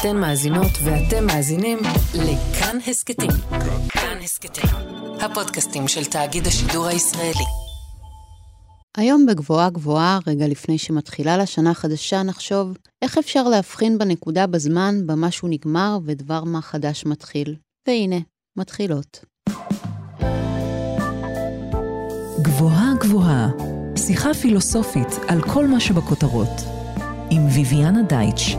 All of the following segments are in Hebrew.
אתן מאזינות ואתם מאזינים לכאן הסכתים. כאן הסכתים, הפודקאסטים של תאגיד השידור הישראלי. היום בגבוהה גבוהה, רגע לפני שמתחילה לשנה חדשה, נחשוב איך אפשר להבחין בנקודה בזמן בה משהו נגמר ודבר מה חדש מתחיל. והנה, מתחילות. גבוהה גבוהה, שיחה פילוסופית על כל מה שבכותרות, עם ויviana דייטש.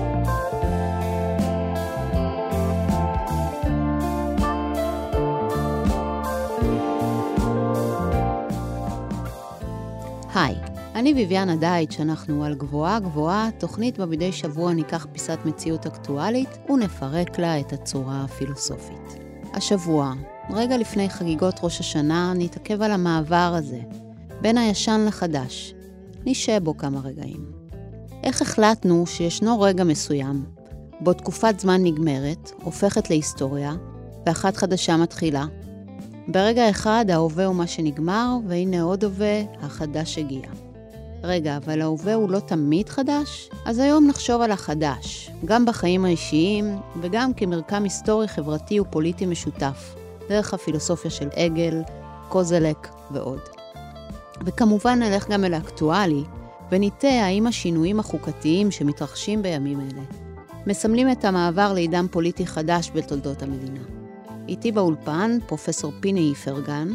אני ביביאנה דייטש, אנחנו על גבוהה גבוהה, תוכנית בה מדי שבוע ניקח פיסת מציאות אקטואלית ונפרק לה את הצורה הפילוסופית. השבוע, רגע לפני חגיגות ראש השנה, נתעכב על המעבר הזה, בין הישן לחדש. נשב בו כמה רגעים. איך החלטנו שישנו רגע מסוים, בו תקופת זמן נגמרת, הופכת להיסטוריה, ואחת חדשה מתחילה, ברגע אחד ההווה הוא מה שנגמר, והנה עוד הווה, החדש הגיע. רגע, אבל ההווה הוא לא תמיד חדש? אז היום נחשוב על החדש, גם בחיים האישיים וגם כמרקם היסטורי, חברתי ופוליטי משותף, דרך הפילוסופיה של עגל, קוזלק ועוד. וכמובן נלך גם אל האקטואלי, וניטה האם השינויים החוקתיים שמתרחשים בימים אלה מסמלים את המעבר לעידן פוליטי חדש בתולדות המדינה. איתי באולפן פרופסור פיני איפרגן,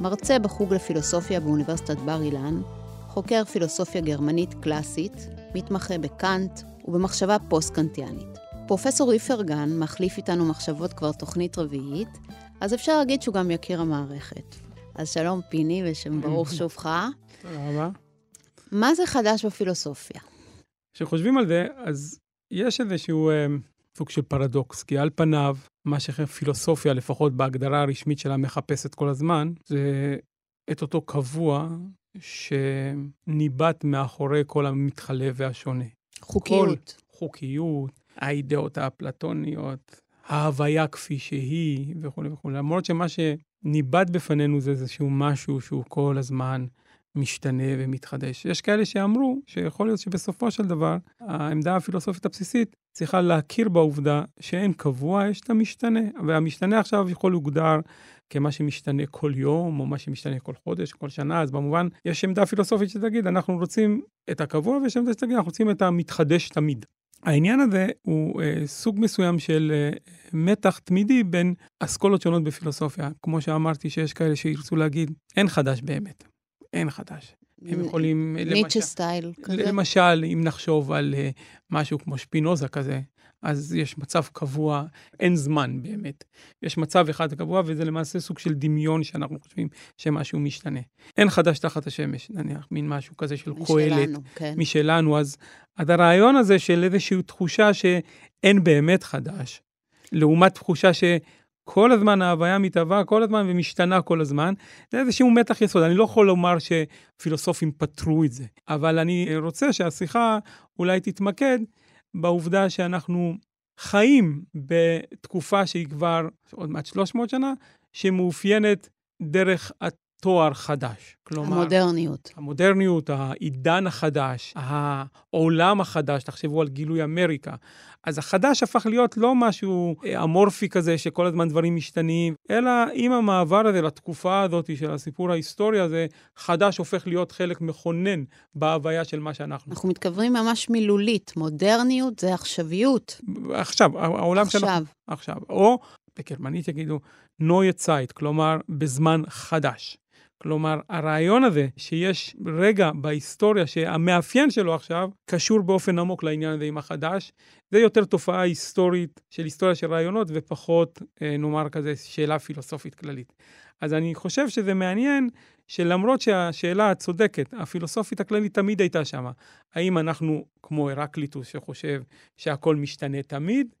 מרצה בחוג לפילוסופיה באוניברסיטת בר אילן, חוקר פילוסופיה גרמנית קלאסית, מתמחה בקאנט ובמחשבה פוסט-קנטיאנית. פרופסור איפרגן מחליף איתנו מחשבות כבר תוכנית רביעית, אז אפשר להגיד שהוא גם יקיר המערכת. אז שלום פיני ושם ברוך שובך. תודה רבה. מה זה חדש בפילוסופיה? כשחושבים על זה, אז יש איזשהו אה, סוג של פרדוקס, כי על פניו, מה שפילוסופיה, לפחות בהגדרה הרשמית שלה, מחפשת כל הזמן, זה את אותו קבוע שניבט מאחורי כל המתחלף והשונה. חוקיות. כל חוקיות, האידאות האפלטוניות, ההוויה כפי שהיא וכולי וכולי. למרות שמה שניבט בפנינו זה איזשהו משהו שהוא כל הזמן משתנה ומתחדש. יש כאלה שאמרו שיכול להיות שבסופו של דבר, העמדה הפילוסופית הבסיסית צריכה להכיר בעובדה שאין קבוע, יש את המשתנה. והמשתנה עכשיו יכול להוגדר כמה שמשתנה כל יום, או מה שמשתנה כל חודש, כל שנה, אז במובן, יש עמדה פילוסופית שתגיד, אנחנו רוצים את הקבוע, ויש עמדה שתגיד, אנחנו רוצים את המתחדש תמיד. העניין הזה הוא אה, סוג מסוים של אה, מתח תמידי בין אסכולות שונות בפילוסופיה. כמו שאמרתי, שיש כאלה שירצו להגיד, אין חדש באמת. אין חדש. הם יכולים... ניטשה סטייל כזה. למשל, אם נחשוב על uh, משהו כמו שפינוזה כזה, אז יש מצב קבוע, אין זמן באמת. יש מצב אחד קבוע, וזה למעשה סוג של דמיון שאנחנו חושבים שמשהו משתנה. אין חדש תחת השמש, נניח, מין משהו כזה של קהלת. משלנו, כן. משלנו, אז, אז הרעיון הזה של איזושהי תחושה שאין באמת חדש, לעומת תחושה ש... כל הזמן ההוויה מתהווה כל הזמן ומשתנה כל הזמן. זה איזשהו מתח יסוד. אני לא יכול לומר שפילוסופים פתרו את זה, אבל אני רוצה שהשיחה אולי תתמקד בעובדה שאנחנו חיים בתקופה שהיא כבר עוד מעט 300 שנה, שמאופיינת דרך תואר חדש. כלומר, המודרניות. המודרניות, העידן החדש, העולם החדש, תחשבו על גילוי אמריקה. אז החדש הפך להיות לא משהו אה, אמורפי כזה, שכל הזמן דברים משתנים, אלא עם המעבר הזה לתקופה הזאת של הסיפור ההיסטורי הזה, חדש הופך להיות חלק מכונן בהוויה של מה שאנחנו. אנחנו מתכוונים ממש מילולית, מודרניות זה עכשוויות. עכשיו, העולם עכשיו. שאנחנו... עכשיו. או בגרמנית יגידו נויה צייט, כלומר בזמן חדש. כלומר, הרעיון הזה שיש רגע בהיסטוריה שהמאפיין שלו עכשיו קשור באופן עמוק לעניין הזה עם החדש, זה יותר תופעה היסטורית של היסטוריה של רעיונות ופחות, אה, נאמר כזה, שאלה פילוסופית כללית. אז אני חושב שזה מעניין שלמרות שהשאלה הצודקת, הפילוסופית הכללית תמיד הייתה שמה, האם אנחנו כמו הרקליטוס שחושב שהכל משתנה תמיד,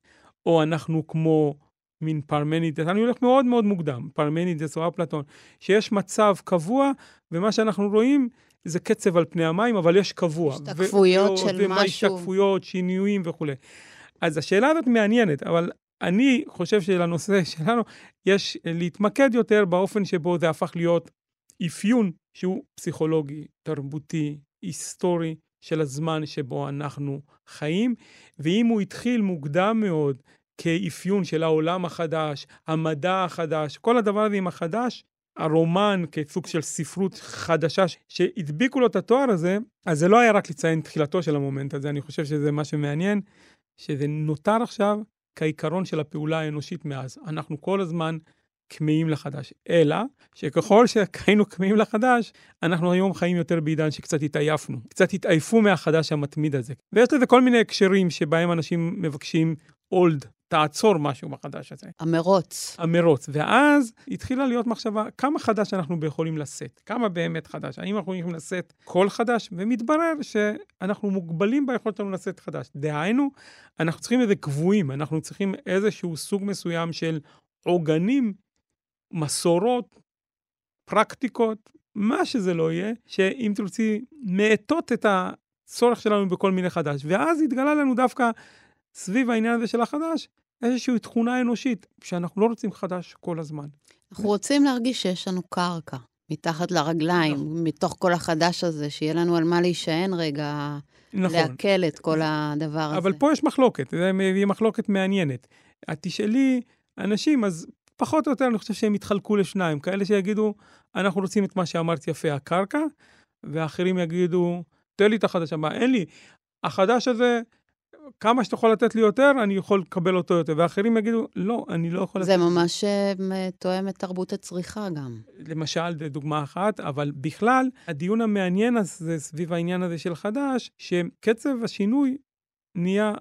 או אנחנו כמו מין פרמנידס, אני הולך מאוד מאוד מוקדם, פרמנידס או אפלטון, שיש מצב קבוע, ומה שאנחנו רואים זה קצף על פני המים, אבל יש קבוע. השתקפויות של ומה משהו. השתקפויות, שינויים וכולי. אז השאלה הזאת מעניינת, אבל אני חושב שלנושא שלנו יש להתמקד יותר באופן שבו זה הפך להיות אפיון שהוא פסיכולוגי, תרבותי, היסטורי, של הזמן שבו אנחנו חיים, ואם הוא התחיל מוקדם מאוד כאפיון של העולם החדש, המדע החדש, כל הדבר הזה עם החדש, הרומן כסוג של ספרות חדשה שהדביקו לו את התואר הזה, אז זה לא היה רק לציין תחילתו של המומנט הזה, אני חושב שזה מה שמעניין, שזה נותר עכשיו כעיקרון של הפעולה האנושית מאז. אנחנו כל הזמן כמהים לחדש. אלא שככל שהיינו כמהים לחדש, אנחנו היום חיים יותר בעידן שקצת התעייפנו, קצת התעייפו מהחדש המתמיד הזה. ויש לזה כל מיני הקשרים שבהם אנשים מבקשים אולד, תעצור משהו בחדש הזה. המרוץ. המרוץ. ואז התחילה להיות מחשבה, כמה חדש אנחנו יכולים לשאת? כמה באמת חדש? האם אנחנו יכולים לשאת קול חדש? ומתברר שאנחנו מוגבלים ביכולת שלנו לשאת חדש. דהיינו, אנחנו צריכים איזה קבועים, אנחנו צריכים איזשהו סוג מסוים של עוגנים, מסורות, פרקטיקות, מה שזה לא יהיה, שאם תרצי, מאטות את הצורך שלנו בכל מיני חדש. ואז התגלה לנו דווקא סביב העניין הזה של החדש, איזושהי תכונה אנושית, שאנחנו לא רוצים חדש כל הזמן. אנחנו רוצים להרגיש שיש לנו קרקע מתחת לרגליים, נכון. מתוך כל החדש הזה, שיהיה לנו על מה להישען רגע, נכון. לעכל את כל הדבר הזה. אבל פה יש מחלוקת, היא מחלוקת מעניינת. את תשאלי אנשים, אז פחות או יותר אני חושב שהם יתחלקו לשניים, כאלה שיגידו, אנחנו רוצים את מה שאמרת יפה, הקרקע, ואחרים יגידו, תן לי את החדש הבא, אין לי. החדש הזה, כמה שאתה יכול לתת לי יותר, אני יכול לקבל אותו יותר. ואחרים יגידו, לא, אני לא יכול לתת... זה ממש אה, תואם את תרבות הצריכה גם. למשל, זו דוגמה אחת, אבל בכלל, הדיון המעניין הזה סביב העניין הזה של חדש, שקצב השינוי נהיה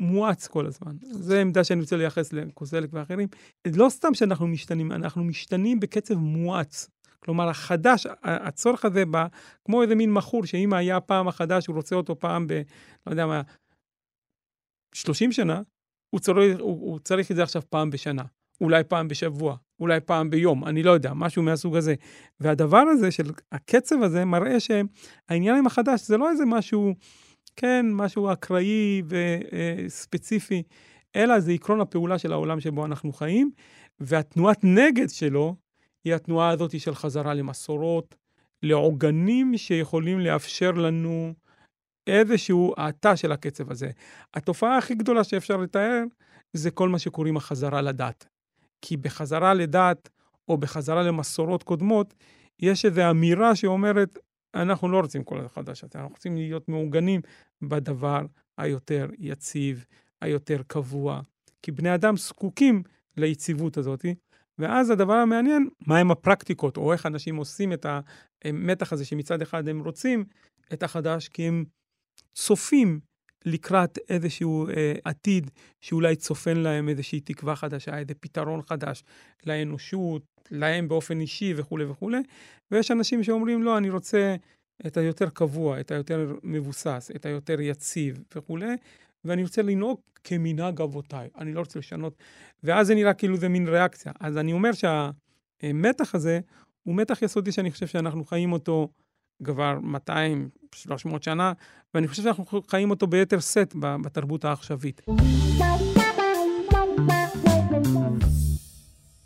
מואץ כל הזמן. זו עמדה שאני רוצה לייחס לקוזלק ואחרים. לא סתם שאנחנו משתנים, אנחנו משתנים בקצב מואץ. כלומר, החדש, הצורך הזה בא כמו איזה מין מכור, שאם היה פעם החדש, הוא רוצה אותו פעם ב... לא יודע מה, 30 שנה, הוא צריך, הוא, הוא צריך את זה עכשיו פעם בשנה, אולי פעם בשבוע, אולי פעם ביום, אני לא יודע, משהו מהסוג הזה. והדבר הזה של הקצב הזה מראה שהעניין עם החדש זה לא איזה משהו, כן, משהו אקראי וספציפי, אלא זה עקרון הפעולה של העולם שבו אנחנו חיים, והתנועת נגד שלו היא התנועה הזאת של חזרה למסורות, לעוגנים שיכולים לאפשר לנו איזשהו האטה של הקצב הזה. התופעה הכי גדולה שאפשר לתאר זה כל מה שקוראים החזרה לדת. כי בחזרה לדת או בחזרה למסורות קודמות, יש איזו אמירה שאומרת, אנחנו לא רוצים כל החדש הזה, אנחנו רוצים להיות מעוגנים בדבר היותר יציב, היותר קבוע. כי בני אדם זקוקים ליציבות הזאת, ואז הדבר המעניין, מהם הפרקטיקות, או איך אנשים עושים את המתח הזה, שמצד אחד הם רוצים את החדש, כי הם צופים לקראת איזשהו אה, עתיד שאולי צופן להם איזושהי תקווה חדשה, איזה פתרון חדש לאנושות, להם באופן אישי וכולי וכולי. ויש אנשים שאומרים, לא, אני רוצה את היותר קבוע, את היותר מבוסס, את היותר יציב וכולי, ואני רוצה לנהוג כמנהג אבותיי, אני לא רוצה לשנות. ואז זה נראה כאילו זה מין ריאקציה. אז אני אומר שהמתח הזה הוא מתח יסודי שאני חושב שאנחנו חיים אותו כבר 200, 300 שנה, ואני חושב שאנחנו חיים אותו ביתר שאת בתרבות העכשווית.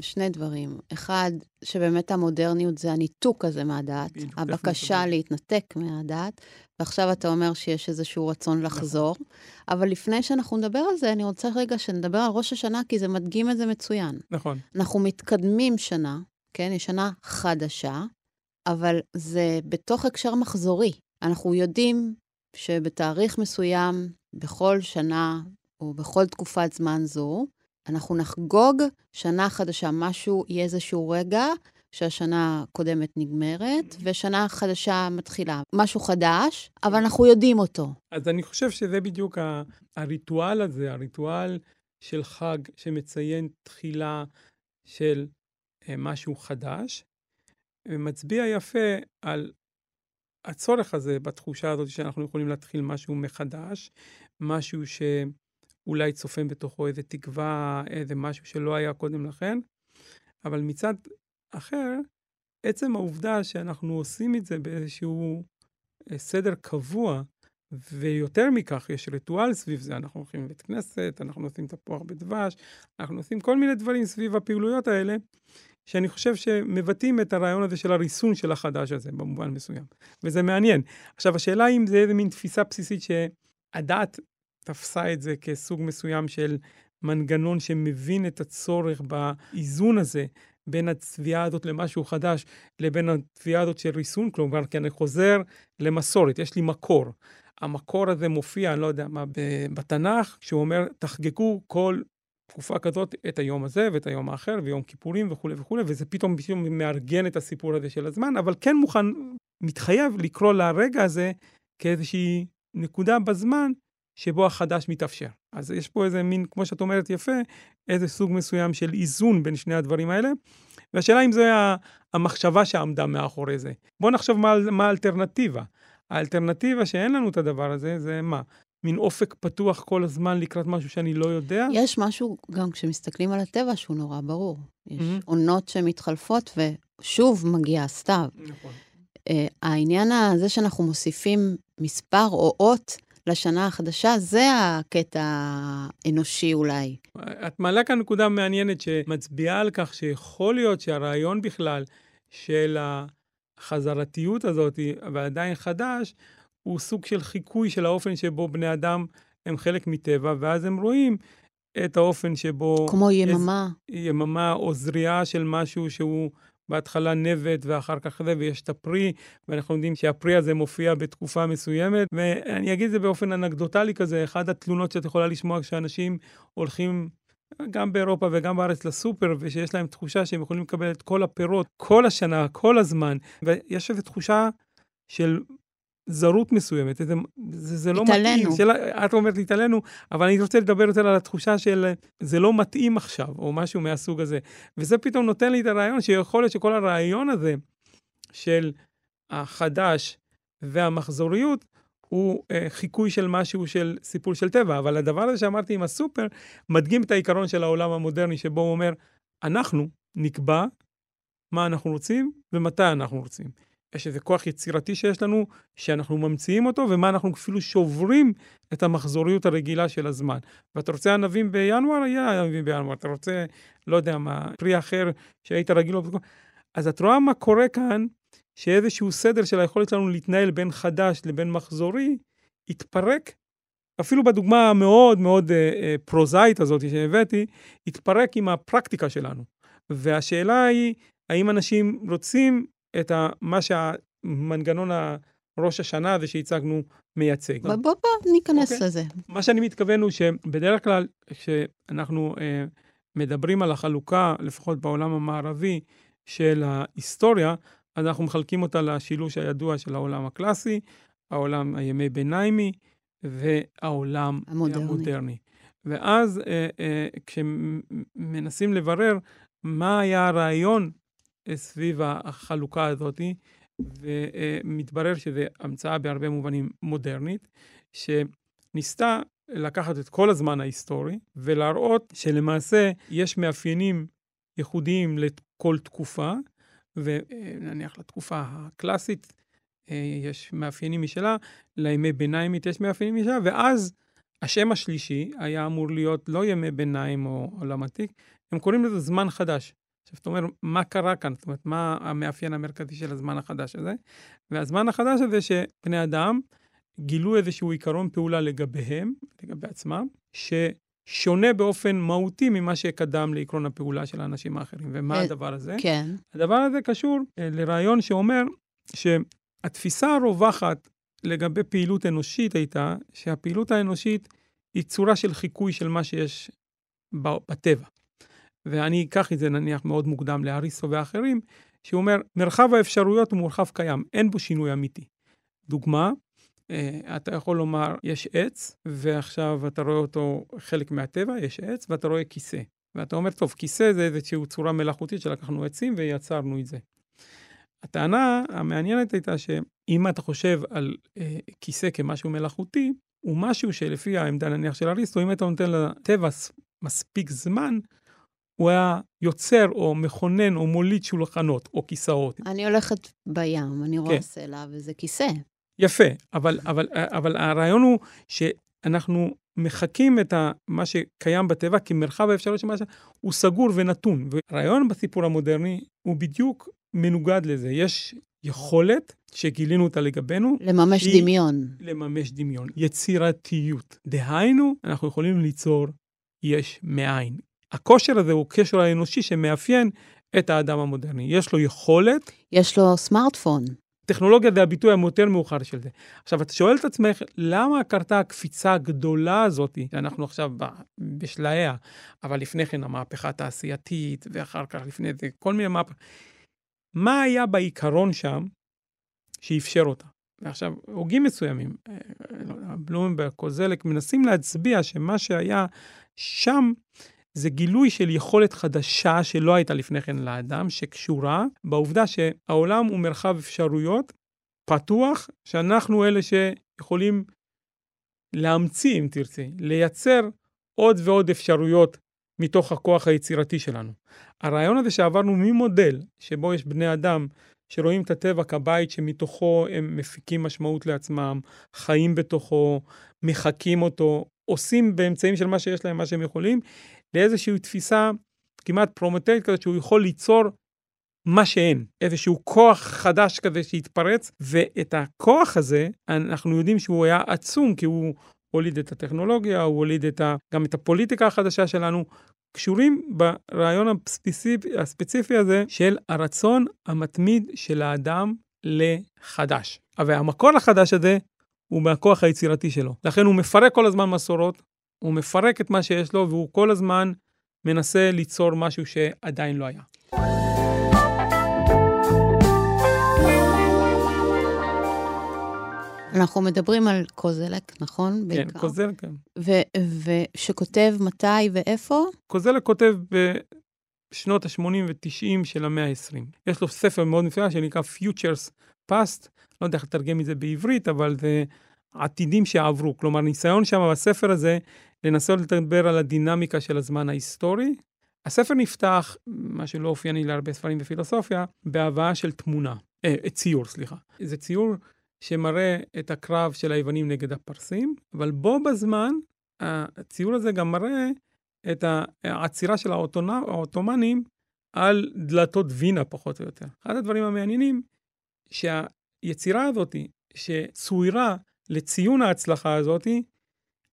שני דברים. אחד, שבאמת המודרניות זה הניתוק הזה מהדת, הבקשה להתנתק מהדת, ועכשיו אתה אומר שיש איזשהו רצון נכון. לחזור. אבל לפני שאנחנו נדבר על זה, אני רוצה רגע שנדבר על ראש השנה, כי זה מדגים את זה מצוין. נכון. אנחנו מתקדמים שנה, כן? יש שנה חדשה, אבל זה בתוך הקשר מחזורי. אנחנו יודעים שבתאריך מסוים, בכל שנה או בכל תקופת זמן זו, אנחנו נחגוג שנה חדשה, משהו, יהיה איזשהו רגע שהשנה הקודמת נגמרת, ושנה חדשה מתחילה. משהו חדש, אבל אנחנו יודעים אותו. אז אני חושב שזה בדיוק הריטואל הזה, הריטואל של חג שמציין תחילה של אה, משהו חדש, מצביע יפה על הצורך הזה בתחושה הזאת שאנחנו יכולים להתחיל משהו מחדש, משהו שאולי צופן בתוכו איזה תקווה, איזה משהו שלא היה קודם לכן, אבל מצד אחר, עצם העובדה שאנחנו עושים את זה באיזשהו אה, סדר קבוע, ויותר מכך, יש ריטואל סביב זה, אנחנו הולכים לבית כנסת, אנחנו עושים תפוח בדבש, אנחנו עושים כל מיני דברים סביב הפעילויות האלה, שאני חושב שמבטאים את הרעיון הזה של הריסון של החדש הזה, במובן מסוים. וזה מעניין. עכשיו, השאלה אם זה איזה מין תפיסה בסיסית שהדעת תפסה את זה כסוג מסוים של מנגנון שמבין את הצורך באיזון הזה בין התביעה הזאת למשהו חדש לבין התביעה הזאת של ריסון, כלומר, כי אני חוזר למסורת, יש לי מקור. המקור הזה מופיע, אני לא יודע מה, בתנ"ך, שהוא אומר, תחגגו כל תקופה כזאת את היום הזה ואת היום האחר ויום כיפורים וכולי וכולי, וזה פתאום, פתאום מארגן את הסיפור הזה של הזמן, אבל כן מוכן, מתחייב לקרוא לרגע הזה כאיזושהי נקודה בזמן שבו החדש מתאפשר. אז יש פה איזה מין, כמו שאת אומרת יפה, איזה סוג מסוים של איזון בין שני הדברים האלה. והשאלה אם זו המחשבה שעמדה מאחורי זה. בואו נחשוב מה, מה האלטרנטיבה. האלטרנטיבה שאין לנו את הדבר הזה, זה מה? מין אופק פתוח כל הזמן לקראת משהו שאני לא יודע? יש משהו, גם כשמסתכלים על הטבע, שהוא נורא ברור. יש mm-hmm. עונות שמתחלפות, ושוב מגיע הסתיו. נכון. Uh, העניין הזה שאנחנו מוסיפים מספר או אות לשנה החדשה, זה הקטע האנושי אולי. את מעלה כאן נקודה מעניינת שמצביעה על כך שיכול להיות שהרעיון בכלל של החזרתיות הזאת, ועדיין חדש, הוא סוג של חיקוי של האופן שבו בני אדם הם חלק מטבע, ואז הם רואים את האופן שבו... כמו יממה. איז, יממה או זריעה של משהו שהוא בהתחלה נבט ואחר כך זה, ויש את הפרי, ואנחנו יודעים שהפרי הזה מופיע בתקופה מסוימת. ואני אגיד את זה באופן אנקדוטלי כזה, אחת התלונות שאת יכולה לשמוע כשאנשים הולכים גם באירופה וגם בארץ לסופר, ושיש להם תחושה שהם יכולים לקבל את כל הפירות כל השנה, כל הזמן, ויש איזו תחושה של זרות מסוימת, זה, זה, זה לא מתאים. של, את אומרת להתעלנו, אבל אני רוצה לדבר יותר על התחושה של זה לא מתאים עכשיו, או משהו מהסוג הזה. וזה פתאום נותן לי את הרעיון שיכול להיות שכל הרעיון הזה של החדש והמחזוריות, הוא אה, חיקוי של משהו של סיפור של טבע. אבל הדבר הזה שאמרתי עם הסופר, מדגים את העיקרון של העולם המודרני, שבו הוא אומר, אנחנו נקבע מה אנחנו רוצים ומתי אנחנו רוצים. יש איזה כוח יצירתי שיש לנו, שאנחנו ממציאים אותו, ומה אנחנו אפילו שוברים את המחזוריות הרגילה של הזמן. ואתה רוצה ענבים בינואר? יהיה ענבים בינואר. אתה רוצה, לא יודע מה, פרי אחר שהיית רגיל לו. אז את רואה מה קורה כאן, שאיזשהו סדר של היכולת שלנו להתנהל בין חדש לבין מחזורי, התפרק, אפילו בדוגמה המאוד מאוד אה, אה, פרוזאית הזאת שהבאתי, התפרק עם הפרקטיקה שלנו. והשאלה היא, האם אנשים רוצים את ה, מה שהמנגנון ראש השנה הזה שהצגנו מייצג. בוא בוא בוא ניכנס okay. אוקיי? לזה. מה שאני מתכוון הוא שבדרך כלל כשאנחנו אה, מדברים על החלוקה, לפחות בעולם המערבי, של ההיסטוריה, אז אנחנו מחלקים אותה לשילוש הידוע של העולם הקלאסי, העולם הימי ביניימי והעולם המודרני. המודרני. ואז אה, אה, כשמנסים לברר מה היה הרעיון סביב החלוקה הזאת, ומתברר שזו המצאה בהרבה מובנים מודרנית, שניסתה לקחת את כל הזמן ההיסטורי ולהראות שלמעשה יש מאפיינים ייחודיים לכל תקופה, ונניח לתקופה הקלאסית יש מאפיינים משלה, לימי ביניימית יש מאפיינים משלה, ואז השם השלישי היה אמור להיות לא ימי ביניים או עולם עתיק, הם קוראים לזה זמן חדש. עכשיו, אתה אומר, מה קרה כאן? זאת אומרת, מה המאפיין המרכזי של הזמן החדש הזה? והזמן החדש הזה שבני אדם גילו איזשהו עיקרון פעולה לגביהם, לגבי עצמם, ששונה באופן מהותי ממה שקדם לעקרון הפעולה של האנשים האחרים. ומה אה, הדבר הזה? כן. הדבר הזה קשור אה, לרעיון שאומר שהתפיסה הרווחת לגבי פעילות אנושית הייתה שהפעילות האנושית היא צורה של חיקוי של מה שיש בטבע. ואני אקח את זה נניח מאוד מוקדם לאריסטו ואחרים, שהוא אומר, מרחב האפשרויות הוא מרחב קיים, אין בו שינוי אמיתי. דוגמה, אה, אתה יכול לומר, יש עץ, ועכשיו אתה רואה אותו חלק מהטבע, יש עץ, ואתה רואה כיסא. ואתה אומר, טוב, כיסא זה איזושהי צורה מלאכותית שלקחנו עצים ויצרנו את זה. הטענה המעניינת הייתה שאם אתה חושב על אה, כיסא כמשהו מלאכותי, הוא משהו שלפי העמדה נניח של אריסטו, אם אתה נותן לטבע מספיק זמן, הוא היה יוצר או מכונן או מוליד שולחנות או כיסאות. אני הולכת בים, אני רואה כן. סלע וזה כיסא. יפה, אבל, אבל, אבל הרעיון הוא שאנחנו מחקים את ה, מה שקיים בטבע כמרחב האפשרות של מה ש... הוא סגור ונתון. והרעיון בסיפור המודרני הוא בדיוק מנוגד לזה. יש יכולת שגילינו אותה לגבינו. לממש שהיא- דמיון. לממש דמיון, יצירתיות. דהיינו, אנחנו יכולים ליצור יש מאין. הכושר הזה הוא קשר האנושי שמאפיין את האדם המודרני. יש לו יכולת, יש לו סמארטפון. טכנולוגיה זה הביטוי היותר מאוחר של זה. עכשיו, אתה שואל את עצמך, למה קרתה הקפיצה הגדולה הזאת, שאנחנו עכשיו בשלהיה, אבל לפני כן המהפכה התעשייתית, ואחר כך לפני זה כל מיני מהפכות. מה היה בעיקרון שם שאפשר אותה? ועכשיו, הוגים מסוימים, אה, יודע, בלומנברג, קוזלק, מנסים להצביע שמה שהיה שם זה גילוי של יכולת חדשה שלא הייתה לפני כן לאדם, שקשורה בעובדה שהעולם הוא מרחב אפשרויות פתוח, שאנחנו אלה שיכולים להמציא, אם תרצי, לייצר עוד ועוד אפשרויות מתוך הכוח היצירתי שלנו. הרעיון הזה שעברנו ממודל שבו יש בני אדם שרואים את הטבע כבית שמתוכו הם מפיקים משמעות לעצמם, חיים בתוכו, מחקים אותו, עושים באמצעים של מה שיש להם, מה שהם יכולים, לאיזושהי תפיסה כמעט פרומטאית כזאת שהוא יכול ליצור מה שאין, איזשהו כוח חדש כזה שהתפרץ, ואת הכוח הזה, אנחנו יודעים שהוא היה עצום, כי הוא הוליד את הטכנולוגיה, הוא הוליד את ה, גם את הפוליטיקה החדשה שלנו, קשורים ברעיון הספציפי, הספציפי הזה של הרצון המתמיד של האדם לחדש. אבל המקור לחדש הזה הוא מהכוח היצירתי שלו. לכן הוא מפרק כל הזמן מסורות, הוא מפרק את מה שיש לו, והוא כל הזמן מנסה ליצור משהו שעדיין לא היה. אנחנו מדברים על קוזלק, נכון? כן, בעיקר. קוזלק, כן. ו- ושכותב מתי ואיפה? קוזלק כותב בשנות ה-80 ו-90 של המאה ה-20. יש לו ספר מאוד מסוים שנקרא Futures Past, לא יודע איך לתרגם את זה בעברית, אבל זה עתידים שעברו. כלומר, ניסיון שם בספר הזה לנסות לדבר על הדינמיקה של הזמן ההיסטורי. הספר נפתח, מה שלא אופייני להרבה ספרים בפילוסופיה, בהבאה של תמונה, אה, ציור, סליחה. זה ציור שמראה את הקרב של היוונים נגד הפרסים, אבל בו בזמן, הציור הזה גם מראה את העצירה של העות'מאנים על דלתות וינה, פחות או יותר. אחד הדברים המעניינים, שהיצירה הזאת, שצוירה לציון ההצלחה הזאת,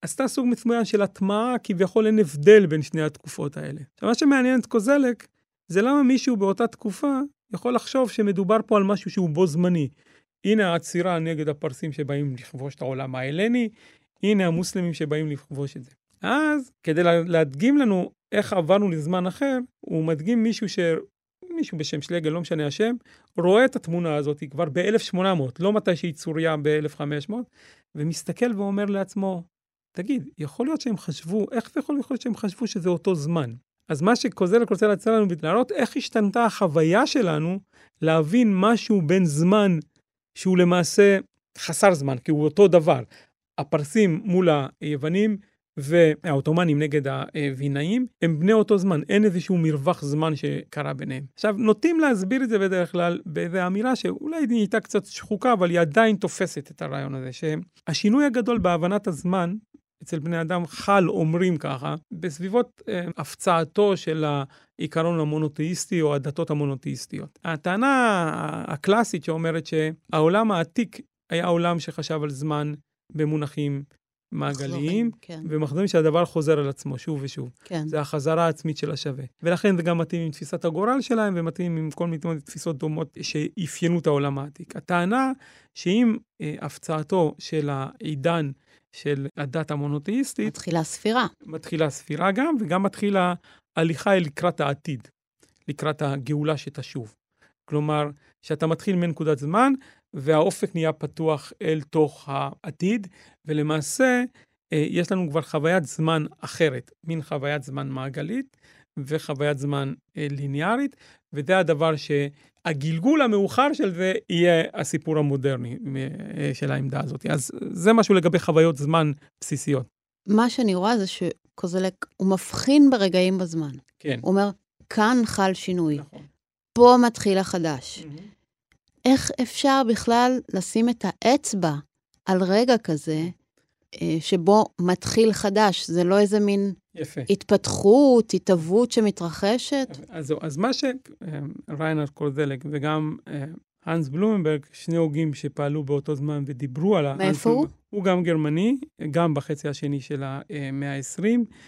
עשתה סוג מסוים של הטמעה, כביכול אין הבדל בין שני התקופות האלה. עכשיו, מה שמעניין את קוזלק, זה למה מישהו באותה תקופה יכול לחשוב שמדובר פה על משהו שהוא בו זמני. הנה העצירה נגד הפרסים שבאים לכבוש את העולם ההלני, הנה המוסלמים שבאים לכבוש את זה. אז, כדי לה- להדגים לנו איך עברנו לזמן אחר, הוא מדגים מישהו ש... מישהו בשם שלגל, לא משנה השם, רואה את התמונה הזאת כבר ב-1800, לא מתי שהיא צוריה ב-1500, ומסתכל ואומר לעצמו, תגיד, יכול להיות שהם חשבו, איך זה יכול להיות שהם חשבו שזה אותו זמן? אז מה שקוזלק רוצה להציע לנו, להראות איך השתנתה החוויה שלנו להבין משהו בין זמן שהוא למעשה חסר זמן, כי הוא אותו דבר. הפרסים מול היוונים והעות'מאנים נגד הווינאים, הם בני אותו זמן, אין איזשהו מרווח זמן שקרה ביניהם. עכשיו, נוטים להסביר את זה בדרך כלל באיזו אמירה שאולי נהייתה קצת שחוקה, אבל היא עדיין תופסת את הרעיון הזה, שהשינוי הגדול בהבנת הזמן אצל בני אדם חל, אומרים ככה, בסביבות אה, הפצעתו של העיקרון המונותאיסטי או הדתות המונותאיסטיות. הטענה הקלאסית שאומרת שהעולם העתיק היה עולם שחשב על זמן במונחים מעגליים, כן, ומחזורים שהדבר חוזר על עצמו שוב ושוב. כן. זה החזרה העצמית של השווה. ולכן זה גם מתאים עם תפיסת הגורל שלהם, ומתאים עם כל מיני תפיסות דומות שאפיינו את העולם העתיק. הטענה שעם אה, הפצעתו של העידן של הדת המונותאיסטית, מתחילה ספירה. מתחילה ספירה גם, וגם מתחילה הליכה אל לקראת העתיד, לקראת הגאולה שתשוב. כלומר, שאתה מתחיל מנקודת זמן, והאופק נהיה פתוח אל תוך העתיד, ולמעשה אה, יש לנו כבר חוויית זמן אחרת, מין חוויית זמן מעגלית וחוויית זמן אה, ליניארית, וזה הדבר שהגלגול המאוחר של זה יהיה הסיפור המודרני אה, של העמדה הזאת. אז זה משהו לגבי חוויות זמן בסיסיות. מה שאני רואה זה שקוזלק, הוא מבחין ברגעים בזמן. כן. הוא אומר, כאן חל שינוי, נכון. פה מתחיל החדש. איך אפשר בכלל לשים את האצבע על רגע כזה, אה, שבו מתחיל חדש? זה לא איזה מין יפה. התפתחות, התהוות שמתרחשת? אז אז מה שריינרד קורזלק וגם אה, האנס בלומנברג, שני הוגים שפעלו באותו זמן ודיברו על ה... מאיפה הוא? הוא גם גרמני, גם בחצי השני של המאה ה-20.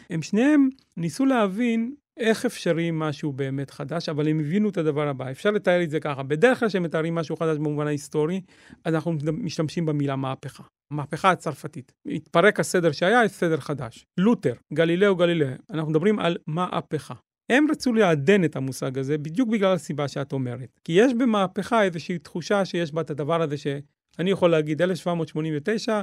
הם שניהם ניסו להבין איך אפשרי משהו באמת חדש, אבל הם הבינו את הדבר הבא, אפשר לתאר את זה ככה, בדרך כלל כשהם מתארים משהו חדש במובן ההיסטורי, אז אנחנו משתמשים במילה מהפכה. המהפכה הצרפתית. התפרק הסדר שהיה, יש סדר חדש. לותר, גלילאו גליליי, אנחנו מדברים על מהפכה. הם רצו לעדן את המושג הזה בדיוק בגלל הסיבה שאת אומרת. כי יש במהפכה איזושהי תחושה שיש בה את הדבר הזה שאני יכול להגיד, 1789,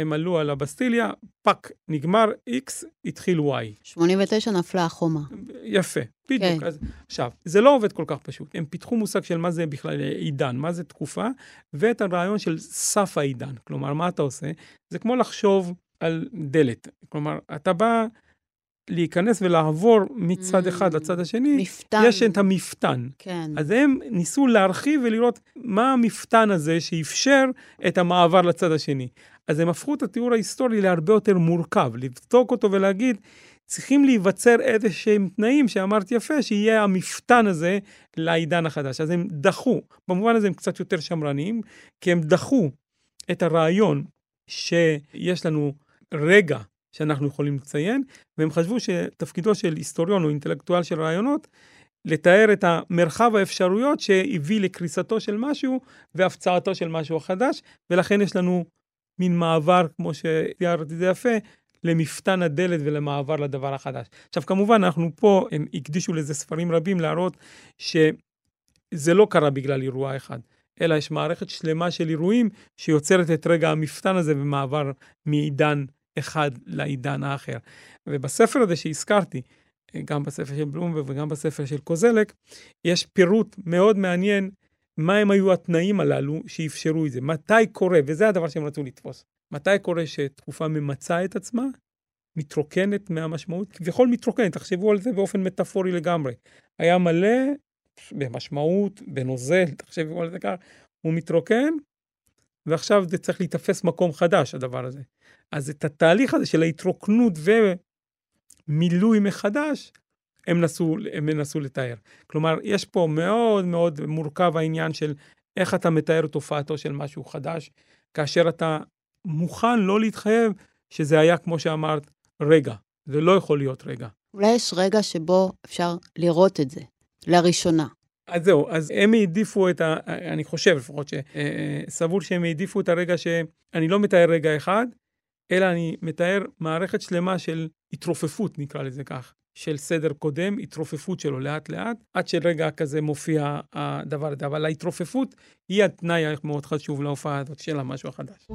הם עלו על הבסטיליה, טאק, נגמר X, התחיל Y. 89 נפלה החומה. יפה, בדיוק. כן. אז, עכשיו, זה לא עובד כל כך פשוט. הם פיתחו מושג של מה זה בכלל עידן, מה זה תקופה, ואת הרעיון של סף העידן. כלומר, מה אתה עושה? זה כמו לחשוב על דלת. כלומר, אתה בא להיכנס ולעבור מצד אחד לצד השני, מפתן. יש את המפתן. כן. אז הם ניסו להרחיב ולראות מה המפתן הזה שאפשר את המעבר לצד השני. אז הם הפכו את התיאור ההיסטורי להרבה יותר מורכב, לבדוק אותו ולהגיד, צריכים להיווצר איזה שהם תנאים שאמרת יפה, שיהיה המפתן הזה לעידן החדש. אז הם דחו, במובן הזה הם קצת יותר שמרניים, כי הם דחו את הרעיון שיש לנו רגע שאנחנו יכולים לציין, והם חשבו שתפקידו של היסטוריון או אינטלקטואל של רעיונות, לתאר את המרחב האפשרויות שהביא לקריסתו של משהו והפצעתו של משהו חדש, ולכן יש לנו מין מעבר, כמו שתיארתי זה יפה, למפתן הדלת ולמעבר לדבר החדש. עכשיו, כמובן, אנחנו פה, הם הקדישו לזה ספרים רבים להראות שזה לא קרה בגלל אירוע אחד, אלא יש מערכת שלמה של אירועים שיוצרת את רגע המפתן הזה ומעבר מעידן אחד לעידן האחר. ובספר הזה שהזכרתי, גם בספר של בלומברג וגם בספר של קוזלק, יש פירוט מאוד מעניין מה הם היו התנאים הללו שאפשרו את זה, מתי קורה, וזה הדבר שהם רצו לתפוס. מתי קורה שתקופה ממצה את עצמה, מתרוקנת מהמשמעות, כביכול מתרוקנת, תחשבו על זה באופן מטאפורי לגמרי. היה מלא במשמעות, בנוזל, תחשבו על זה ככה, הוא מתרוקן, ועכשיו זה צריך להיתפס מקום חדש, הדבר הזה. אז את התהליך הזה של ההתרוקנות ומילוי מחדש, הם נסו, הם נסו לתאר. כלומר, יש פה מאוד מאוד מורכב העניין של איך אתה מתאר תופעתו של משהו חדש, כאשר אתה מוכן לא להתחייב שזה היה, כמו שאמרת, רגע. זה לא יכול להיות רגע. אולי יש רגע שבו אפשר לראות את זה, לראשונה. אז זהו, אז הם העדיפו את ה... אני חושב לפחות שסבור שהם העדיפו את הרגע שאני לא מתאר רגע אחד, אלא אני מתאר מערכת שלמה של התרופפות, נקרא לזה כך, של סדר קודם, התרופפות שלו לאט-לאט, עד שרגע כזה מופיע הדבר הזה. אבל ההתרופפות היא התנאי המאוד חשוב להופעה הזאת של המשהו החדש.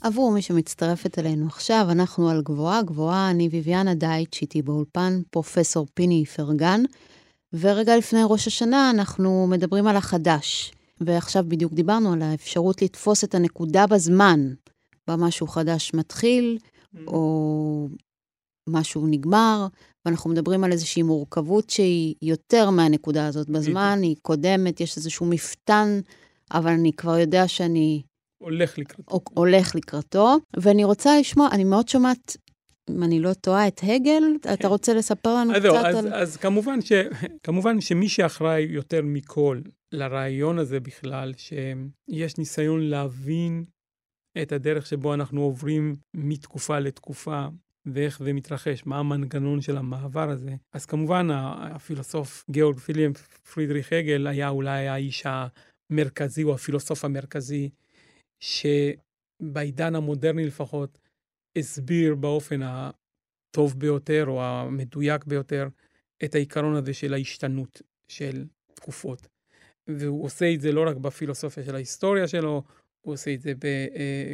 עבור מי שמצטרפת אלינו עכשיו, אנחנו על גבוהה גבוהה, אני ביביאנה דייטש, איתי באולפן, פרופסור פיני פרגן, ורגע לפני ראש השנה אנחנו מדברים על החדש. ועכשיו בדיוק דיברנו על האפשרות לתפוס את הנקודה בזמן, בה משהו חדש מתחיל, או משהו נגמר, ואנחנו מדברים על איזושהי מורכבות שהיא יותר מהנקודה הזאת בזמן, היא קודמת, יש איזשהו מפתן, אבל אני כבר יודע שאני הולך לקראתו. הולך לקראתו, ואני רוצה לשמוע, אני מאוד שומעת, אם אני לא טועה, את הגל, אתה כן. רוצה לספר לנו אז קצת זהו, אז, על... אז כמובן, ש, כמובן שמי שאחראי יותר מכל לרעיון הזה בכלל, שיש ניסיון להבין את הדרך שבו אנחנו עוברים מתקופה לתקופה, ואיך זה מתרחש, מה המנגנון של המעבר הזה. אז כמובן, הפילוסוף גאורג פיליאם פרידריך הגל היה אולי האיש המרכזי, או הפילוסוף המרכזי, שבעידן המודרני לפחות, הסביר באופן הטוב ביותר, או המדויק ביותר, את העיקרון הזה של ההשתנות של תקופות. והוא עושה את זה לא רק בפילוסופיה של ההיסטוריה שלו, הוא עושה את זה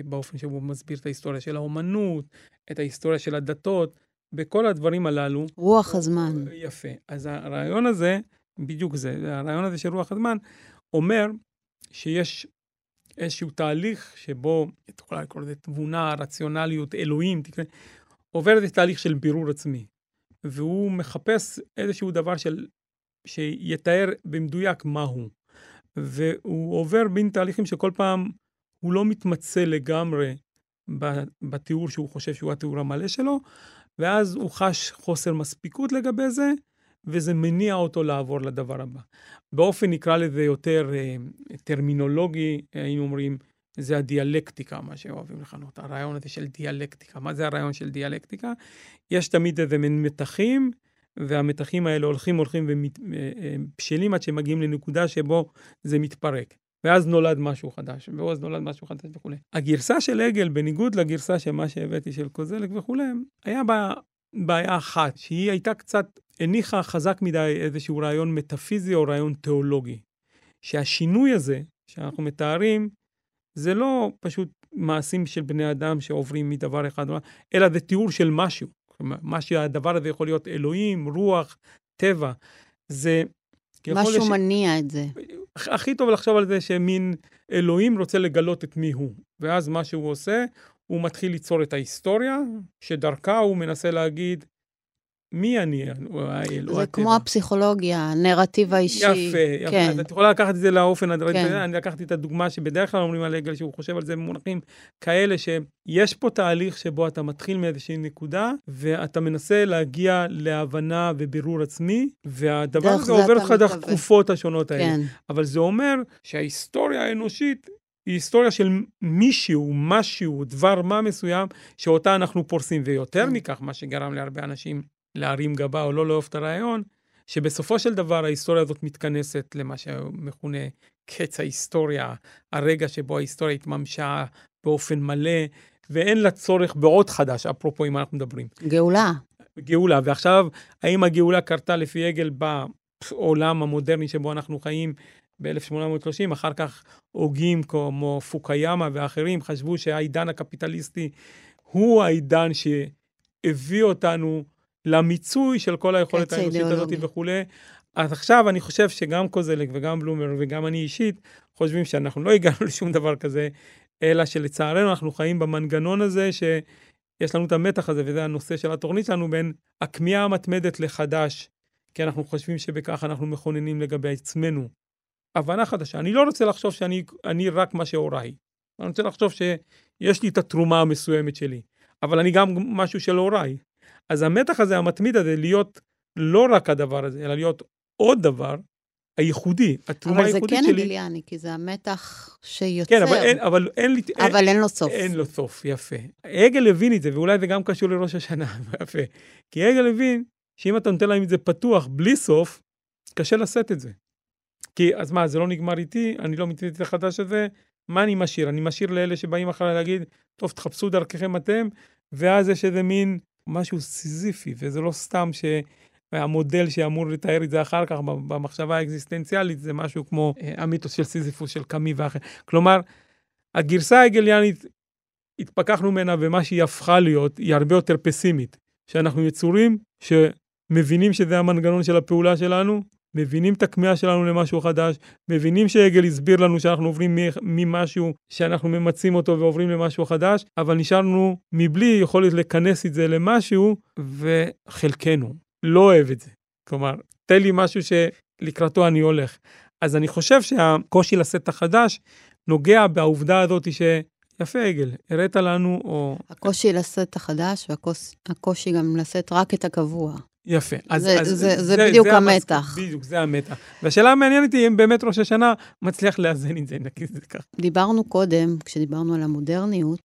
באופן שבו הוא מסביר את ההיסטוריה של האומנות, את ההיסטוריה של הדתות, בכל הדברים הללו. רוח הזמן. יפה. אז הרעיון הזה, בדיוק זה, הרעיון הזה של רוח הזמן, אומר שיש איזשהו תהליך שבו, את יכולה לקרוא לזה תבונה, רציונליות, אלוהים, תקרא, עובר איזה תהליך של בירור עצמי. והוא מחפש איזשהו דבר של שיתאר במדויק מה הוא. והוא עובר בין תהליכים שכל פעם הוא לא מתמצא לגמרי בתיאור שהוא חושב שהוא התיאור המלא שלו, ואז הוא חש חוסר מספיקות לגבי זה, וזה מניע אותו לעבור לדבר הבא. באופן, נקרא לזה יותר אה, טרמינולוגי, היינו אומרים, זה הדיאלקטיקה, מה שאוהבים לכנות, הרעיון הזה של דיאלקטיקה. מה זה הרעיון של דיאלקטיקה? יש תמיד איזה מין מתחים, והמתחים האלה הולכים, הולכים ובשלים עד שהם מגיעים לנקודה שבו זה מתפרק. ואז נולד משהו חדש, ואז נולד משהו חדש וכולי. הגרסה של עגל, בניגוד לגרסה של מה שהבאתי של קוזלק וכולי, היה בה בעיה אחת, שהיא הייתה קצת, הניחה חזק מדי איזשהו רעיון מטאפיזי או רעיון תיאולוגי. שהשינוי הזה, שאנחנו מתארים, זה לא פשוט מעשים של בני אדם שעוברים מדבר אחד, אלא זה תיאור של משהו. מה שהדבר הזה יכול להיות אלוהים, רוח, טבע. זה... משהו לש... מניע את זה. הכי טוב לחשוב על זה שמין אלוהים רוצה לגלות את מי הוא. ואז מה שהוא עושה, הוא מתחיל ליצור את ההיסטוריה, שדרכה הוא מנסה להגיד, מי אני, האל זה כמו הפסיכולוגיה, הנרטיב האישי. יפה, יפה. כן. אז את יכולה לקחת את זה לאופן הדברים. כן. אני לקחתי את הדוגמה שבדרך כלל אומרים על עגל, שהוא חושב על זה במונחים כאלה, שיש פה תהליך שבו אתה מתחיל מאיזושהי נקודה, ואתה מנסה להגיע להבנה ובירור עצמי, והדבר הזה עובר אותך דרך התקופות השונות האלה. כן. אבל זה אומר שההיסטוריה האנושית היא היסטוריה של מישהו, משהו, דבר מה מסוים, שאותה אנחנו פורסים. ויותר כן. מכך, מה שגרם להרבה אנשים להרים גבה או לא לאהוב את הרעיון, שבסופו של דבר ההיסטוריה הזאת מתכנסת למה שמכונה קץ ההיסטוריה, הרגע שבו ההיסטוריה התממשה באופן מלא, ואין לה צורך בעוד חדש, אפרופו אם אנחנו מדברים. גאולה. גאולה, ועכשיו, האם הגאולה קרתה לפי עגל בעולם המודרני שבו אנחנו חיים ב-1830, אחר כך הוגים כמו פוקיאמה ואחרים חשבו שהעידן הקפיטליסטי הוא העידן שהביא אותנו למיצוי של כל היכולת האנושית הזאת וכולי. אז עכשיו אני חושב שגם קוזלק וגם בלומר וגם אני אישית חושבים שאנחנו לא הגענו לשום דבר כזה, אלא שלצערנו אנחנו חיים במנגנון הזה שיש לנו את המתח הזה, וזה הנושא של התוכנית שלנו, בין הכמיהה המתמדת לחדש, כי אנחנו חושבים שבכך אנחנו מכוננים לגבי עצמנו. הבנה חדשה. אני לא רוצה לחשוב שאני רק מה שהוריי. אני רוצה לחשוב שיש לי את התרומה המסוימת שלי, אבל אני גם משהו של הוריי. אז המתח הזה, המתמיד הזה, להיות לא רק הדבר הזה, אלא להיות עוד דבר, הייחודי, התרומה הייחודית שלי. אבל זה כן הגיליאני, כי זה המתח שיוצר. כן, אבל אין, אבל אין לי... אבל אין, אין לו סוף. אין לו סוף, יפה. הגל הבין את זה, ואולי זה גם קשור לראש השנה, יפה. כי הגל הבין שאם אתה נותן להם את זה פתוח, בלי סוף, קשה לשאת את זה. כי, אז מה, זה לא נגמר איתי, אני לא מתמיד את החדש הזה, מה אני משאיר? אני משאיר לאלה שבאים אחריי להגיד, טוב, תחפשו דרככם אתם, ואז יש איזה מין משהו סיזיפי, וזה לא סתם שהמודל שאמור לתאר את זה אחר כך במחשבה האקזיסטנציאלית, זה משהו כמו אה, המיתוס של סיזיפוס של קאמי ואחר. כלומר, הגרסה ההגליאנית, התפכחנו ממנה, ומה שהיא הפכה להיות, היא הרבה יותר פסימית. שאנחנו יצורים שמבינים שזה המנגנון של הפעולה שלנו, מבינים את הכמיהה שלנו למשהו חדש, מבינים שהגל הסביר לנו שאנחנו עוברים ממשהו שאנחנו ממצים אותו ועוברים למשהו חדש, אבל נשארנו מבלי יכולת לכנס את זה למשהו, וחלקנו לא אוהב את זה. כלומר, תן לי משהו שלקראתו אני הולך. אז אני חושב שהקושי לשאת את החדש נוגע בעובדה הזאת ש... יפה, עגל, הראת לנו, או... הקושי לשאת את החדש, והקושי גם לשאת רק את הקבוע. יפה. אז, זה, אז, זה, זה, זה בדיוק זה המתח. בדיוק, זה המתח. והשאלה המעניינת היא אם באמת ראש השנה מצליח לאזן את זה, נגיד זה ככה. דיברנו קודם, כשדיברנו על המודרניות,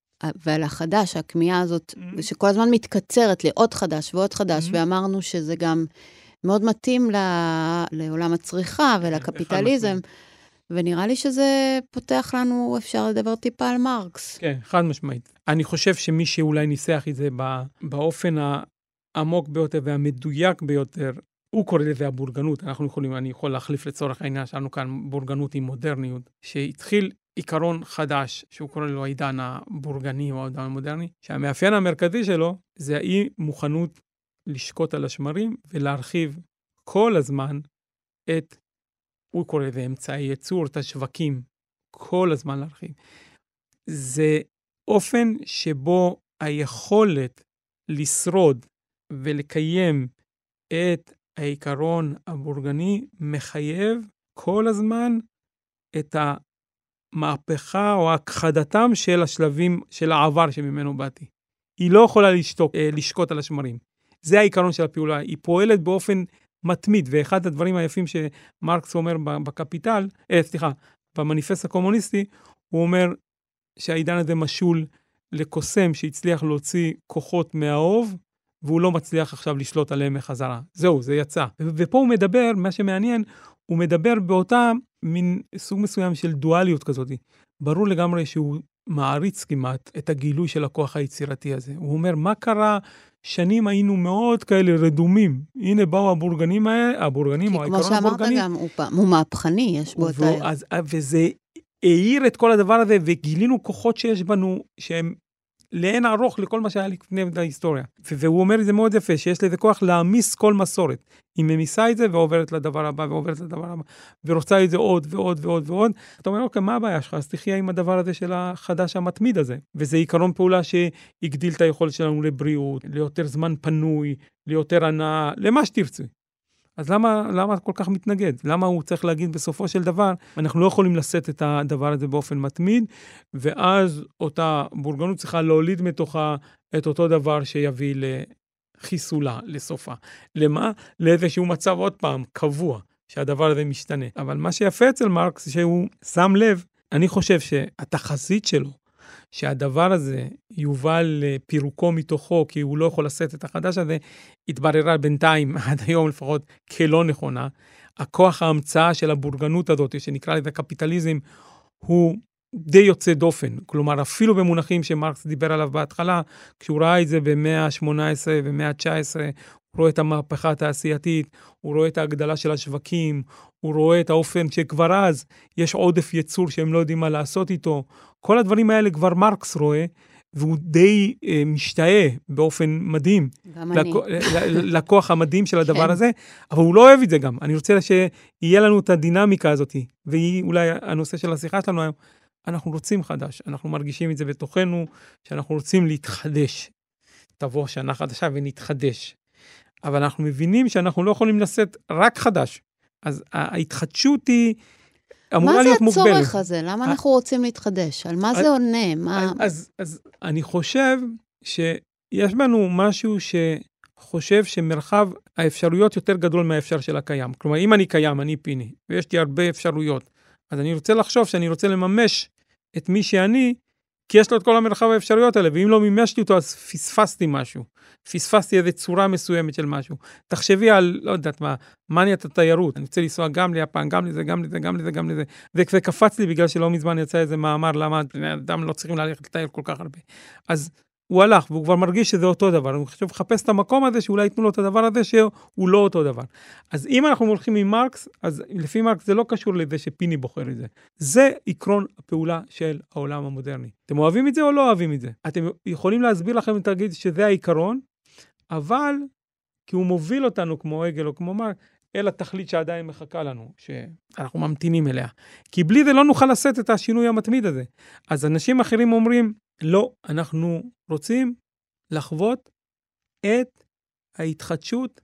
ועל החדש, הכמיהה הזאת, mm-hmm. שכל הזמן מתקצרת לעוד חדש ועוד חדש, mm-hmm. ואמרנו שזה גם מאוד מתאים ל... לעולם הצריכה ולקפיטליזם. ונראה לי שזה פותח לנו, אפשר לדבר טיפה על מרקס. כן, חד משמעית. אני חושב שמי שאולי ניסח את זה באופן העמוק ביותר והמדויק ביותר, הוא קורא לזה הבורגנות. אנחנו יכולים, אני יכול להחליף לצורך העניין שלנו כאן בורגנות עם מודרניות, שהתחיל עיקרון חדש, שהוא קורא לו העידן הבורגני או העידן המודרני, שהמאפיין המרכזי שלו זה האי מוכנות לשקוט על השמרים ולהרחיב כל הזמן את, הוא קורא לזה אמצעי ייצור, את השווקים, כל הזמן להרחיב. זה אופן שבו היכולת לשרוד ולקיים את העיקרון הבורגני מחייב כל הזמן את המהפכה או הכחדתם של השלבים של העבר שממנו באתי. היא לא יכולה לשתוק, אה, לשקוט על השמרים. זה העיקרון של הפעולה, היא פועלת באופן מתמיד, ואחד הדברים היפים שמרקס אומר בקפיטל, אה, סליחה, במניפסט הקומוניסטי, הוא אומר שהעידן הזה משול לקוסם שהצליח להוציא כוחות מהאוב, והוא לא מצליח עכשיו לשלוט עליהם מחזרה. זהו, זה יצא. ופה הוא מדבר, מה שמעניין, הוא מדבר באותה מין סוג מסוים של דואליות כזאת. ברור לגמרי שהוא מעריץ כמעט את הגילוי של הכוח היצירתי הזה. הוא אומר, מה קרה? שנים היינו מאוד כאלה רדומים. הנה באו הבורגנים האלה, הבורגנים או העיקרון הבורגני. כי כמו שאמרת גם, הוא, הוא מהפכני, יש בו את ה... וזה האיר את כל הדבר הזה, וגילינו כוחות שיש בנו, שהם לאין ארוך לכל מה שהיה לפני ההיסטוריה. והוא אומר את זה מאוד יפה, שיש לזה כוח להעמיס כל מסורת. היא ממיסה את זה ועוברת לדבר הבא ועוברת לדבר הבא, ורוצה את זה עוד ועוד ועוד ועוד. אתה אומר, אוקיי, מה הבעיה שלך? אז תחיה עם הדבר הזה של החדש המתמיד הזה. וזה עיקרון פעולה שהגדיל את היכולת שלנו לבריאות, ליותר זמן פנוי, ליותר הנאה, למה שתרצי. אז למה, למה כל כך מתנגד? למה הוא צריך להגיד בסופו של דבר, אנחנו לא יכולים לשאת את הדבר הזה באופן מתמיד, ואז אותה בורגנות צריכה להוליד מתוכה את אותו דבר שיביא לחיסולה, לסופה. למה? לאיזשהו מצב, עוד פעם, קבוע, שהדבר הזה משתנה. אבל מה שיפה אצל מרקס, שהוא שם לב, אני חושב שהתחזית שלו שהדבר הזה יובא לפירוקו מתוכו, כי הוא לא יכול לשאת את החדש הזה, התבררה בינתיים, עד היום לפחות, כלא נכונה. הכוח ההמצאה של הבורגנות הזאת, שנקרא לזה קפיטליזם, הוא די יוצא דופן. כלומר, אפילו במונחים שמרקס דיבר עליו בהתחלה, כשהוא ראה את זה במאה ה-18 ומאה ה-19, הוא רואה את המהפכה התעשייתית, הוא רואה את ההגדלה של השווקים, הוא רואה את האופן שכבר אז יש עודף ייצור שהם לא יודעים מה לעשות איתו. כל הדברים האלה כבר מרקס רואה, והוא די אה, משתאה באופן מדהים. גם לכ... אני. לכוח המדהים של הדבר כן. הזה, אבל הוא לא אוהב את זה גם. אני רוצה שיהיה לנו את הדינמיקה הזאת, והיא אולי הנושא של השיחה שלנו היום. אנחנו רוצים חדש, אנחנו מרגישים את זה בתוכנו, שאנחנו רוצים להתחדש. תבוא שנה חדשה ונתחדש. אבל אנחנו מבינים שאנחנו לא יכולים לשאת רק חדש. אז ההתחדשות היא אמורה להיות מוגבלת. מה זה הצורך הזה? למה אנחנו רוצים להתחדש? על מה זה עונה? מה... אז, אז אני חושב שיש בנו משהו שחושב שמרחב האפשרויות יותר גדול מהאפשר של הקיים. כלומר, אם אני קיים, אני פיני, ויש לי הרבה אפשרויות, אז אני רוצה לחשוב שאני רוצה לממש את מי שאני, כי יש לו את כל המרחב האפשרויות האלה, ואם לא מימשתי אותו, אז פספסתי משהו. פספסתי איזו צורה מסוימת של משהו. תחשבי על, לא יודעת מה, מניית התיירות. אני רוצה לנסוע גם ליפן, גם לזה, גם לזה, גם לזה, גם לזה. וזה קפץ לי בגלל שלא מזמן יצא איזה מאמר, למה בני אדם לא צריכים ללכת לטייל כל כך הרבה. אז הוא הלך, והוא כבר מרגיש שזה אותו דבר. הוא חושב לחפש את המקום הזה, שאולי ייתנו לו את הדבר הזה, שהוא לא אותו דבר. אז אם אנחנו הולכים עם מרקס, אז לפי מרקס זה לא קשור לזה שפיני בוחר את זה. זה עקרון הפעולה של העולם המודרני. אתם אוהבים את זה או לא אוהבים את זה? אתם יכולים להסביר לכם, תגיד שזה העיקרון, אבל כי הוא מוביל אותנו כמו עגל או כמו מרק, אל התכלית שעדיין מחכה לנו, שאנחנו ממתינים אליה. כי בלי זה לא נוכל לשאת את השינוי המתמיד הזה. אז אנשים אחרים אומרים, לא, אנחנו רוצים לחוות את ההתחדשות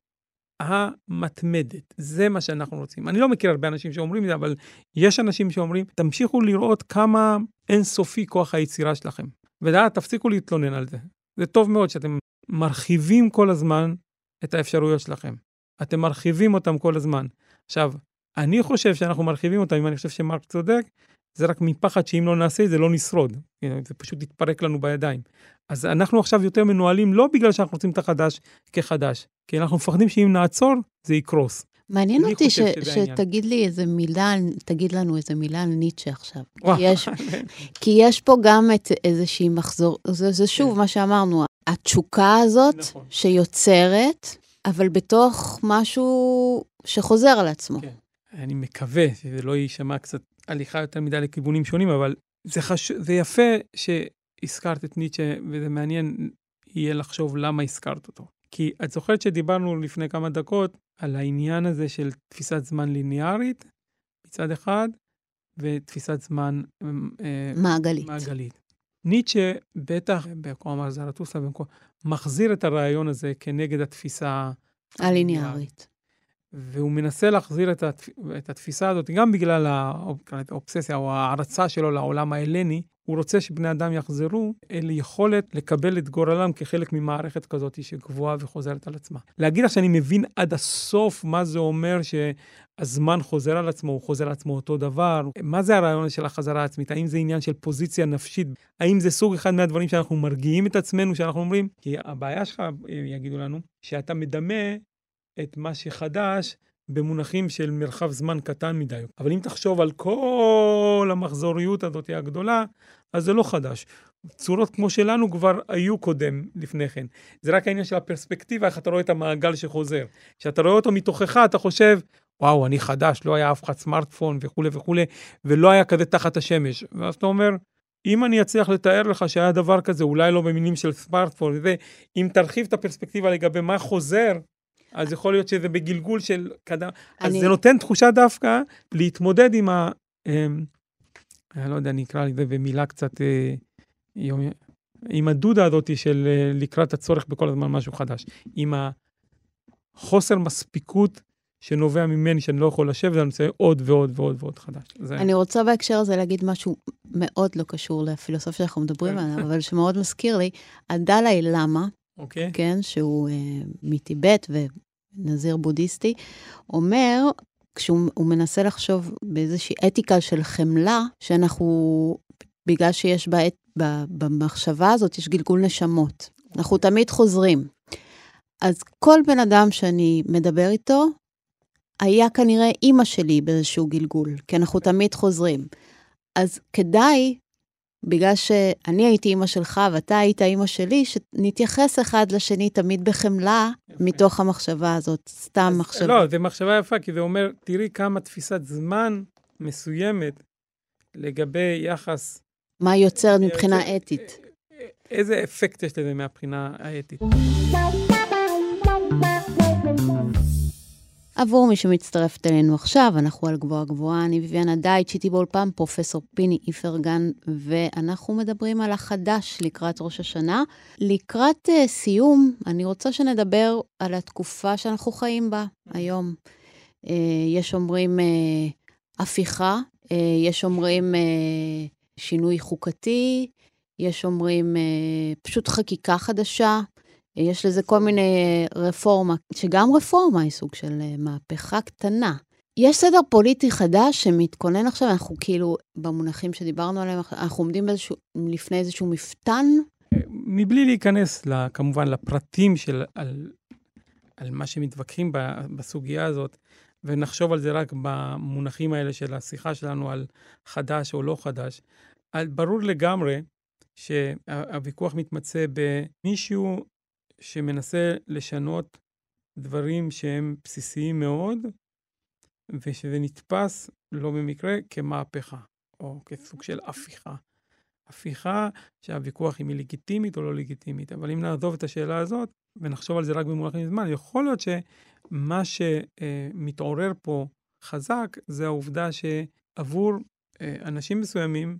המתמדת. זה מה שאנחנו רוצים. אני לא מכיר הרבה אנשים שאומרים את זה, אבל יש אנשים שאומרים, תמשיכו לראות כמה אינסופי כוח היצירה שלכם. ודעת, תפסיקו להתלונן על זה. זה טוב מאוד שאתם מרחיבים כל הזמן את האפשרויות שלכם. אתם מרחיבים אותם כל הזמן. עכשיו, אני חושב שאנחנו מרחיבים אותם, אם אני חושב שמרק צודק, זה רק מפחד שאם לא נעשה את זה, לא נשרוד. זה פשוט יתפרק לנו בידיים. אז אנחנו עכשיו יותר מנוהלים לא בגלל שאנחנו רוצים את החדש כחדש, כי אנחנו מפחדים שאם נעצור, זה יקרוס. מעניין אותי ש, שתגיד לי איזה מילה, תגיד לנו איזה מילה על ניטשה עכשיו. כי יש, כי יש פה גם את איזושהי מחזור, זה, זה שוב כן. מה שאמרנו, התשוקה הזאת נכון. שיוצרת, אבל בתוך משהו שחוזר על עצמו. כן. אני מקווה שזה לא יישמע קצת הליכה יותר מדי לכיוונים שונים, אבל זה, חש... זה יפה שהזכרת את ניטשה, וזה מעניין יהיה לחשוב למה הזכרת אותו. כי את זוכרת שדיברנו לפני כמה דקות על העניין הזה של תפיסת זמן ליניארית מצד אחד, ותפיסת זמן אה, מעגלית. מעגלית. ניטשה, בטח, בקום אמר זרטוסה, מחזיר את הרעיון הזה כנגד התפיסה הליניארית. והוא מנסה להחזיר את, התפ... את התפיסה הזאת, גם בגלל האובססיה או ההערצה שלו לעולם ההלני, הוא רוצה שבני אדם יחזרו אל יכולת לקבל את גורלם כחלק ממערכת כזאת שקבועה וחוזרת על עצמה. להגיד לך שאני מבין עד הסוף מה זה אומר שהזמן חוזר על עצמו, הוא חוזר על עצמו אותו דבר, מה זה הרעיון של החזרה העצמית? האם זה עניין של פוזיציה נפשית? האם זה סוג אחד מהדברים שאנחנו מרגיעים את עצמנו, שאנחנו אומרים? כי הבעיה שלך, יגידו לנו, שאתה מדמה את מה שחדש במונחים של מרחב זמן קטן מדי. אבל אם תחשוב על כל המחזוריות הזאת הגדולה, אז זה לא חדש. צורות כמו שלנו כבר היו קודם, לפני כן. זה רק העניין של הפרספקטיבה, איך אתה רואה את המעגל שחוזר. כשאתה רואה אותו מתוכך, אתה חושב, וואו, אני חדש, לא היה אף אחד סמארטפון וכולי וכולי, ולא היה כזה תחת השמש. ואז אתה אומר, אם אני אצליח לתאר לך שהיה דבר כזה, אולי לא במינים של סמארטפון, ואם תרחיב את הפרספקטיבה לגבי מה חוזר, אז יכול להיות שזה בגלגול של קדם. אני... אז זה נותן תחושה דווקא להתמודד עם ה... אה, אני לא יודע, אני אקרא לזה במילה קצת... אה, יום... עם הדודה הזאת של אה, לקראת הצורך בכל הזמן משהו חדש. עם החוסר מספיקות שנובע ממני, שאני לא יכול לשבת, אני רוצה עוד ועוד ועוד ועוד חדש. זה... אני רוצה בהקשר הזה להגיד משהו מאוד לא קשור לפילוסופיה שאנחנו מדברים כן. עליו, אבל שמאוד מזכיר לי, הדלאי למה, אוקיי. כן, שהוא uh, מטיבט ונזיר בודהיסטי, אומר, כשהוא מנסה לחשוב באיזושהי אתיקה של חמלה, שאנחנו, בגלל שיש בעת, במחשבה הזאת, יש גלגול נשמות. אנחנו תמיד חוזרים. אז כל בן אדם שאני מדבר איתו, היה כנראה אימא שלי באיזשהו גלגול, כי אנחנו תמיד חוזרים. אז כדאי בגלל שאני הייתי אימא שלך ואתה היית אימא שלי, שנתייחס אחד לשני תמיד בחמלה יפה. מתוך המחשבה הזאת, סתם אז, מחשבה. לא, זו מחשבה יפה, כי זה אומר, תראי כמה תפיסת זמן מסוימת לגבי יחס... מה יוצר מבחינה אתית. איזה אפקט יש לזה מהבחינה האתית. עבור מי שמצטרפת אלינו עכשיו, אנחנו על גבוהה גבוהה, אני ביביאנה דייט, איתי באולפן פרופסור פיני איפרגן, ואנחנו מדברים על החדש לקראת ראש השנה. לקראת uh, סיום, אני רוצה שנדבר על התקופה שאנחנו חיים בה היום. Uh, יש אומרים uh, הפיכה, uh, יש אומרים uh, שינוי חוקתי, יש אומרים uh, פשוט חקיקה חדשה. יש לזה כל מיני רפורמה, שגם רפורמה היא סוג של אה, מהפכה קטנה. יש סדר פוליטי חדש שמתכונן עכשיו, אנחנו כאילו, במונחים שדיברנו עליהם, אנחנו עומדים באיזשהו, לפני איזשהו מפתן. מבלי להיכנס, לה, כמובן, לפרטים של, על, על מה שמתווכחים בסוגיה הזאת, ונחשוב על זה רק במונחים האלה של השיחה שלנו על חדש או לא חדש, ברור לגמרי שהוויכוח מתמצא במישהו שמנסה לשנות דברים שהם בסיסיים מאוד, ושזה נתפס לא במקרה כמהפכה, או כסוג של הפיכה. הפיכה שהוויכוח אם היא לגיטימית או לא לגיטימית. אבל אם נעזוב את השאלה הזאת ונחשוב על זה רק במונחים זמן, יכול להיות שמה שמתעורר פה חזק זה העובדה שעבור אה, אנשים מסוימים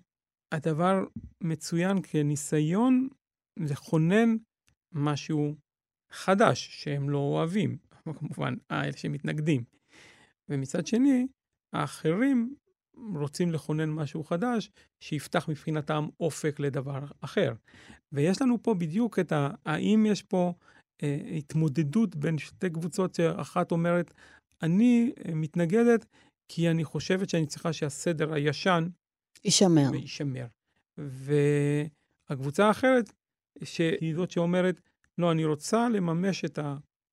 הדבר מצוין כניסיון לכונן משהו חדש שהם לא אוהבים, כמובן, האלה שמתנגדים. ומצד שני, האחרים רוצים לכונן משהו חדש שיפתח מבחינתם אופק לדבר אחר. ויש לנו פה בדיוק את ה... האם יש פה אה, התמודדות בין שתי קבוצות שאחת אומרת, אני אה, מתנגדת כי אני חושבת שאני צריכה שהסדר הישן יישמר. ויישמר. והקבוצה האחרת שהיא זאת שאומרת, לא, אני רוצה לממש את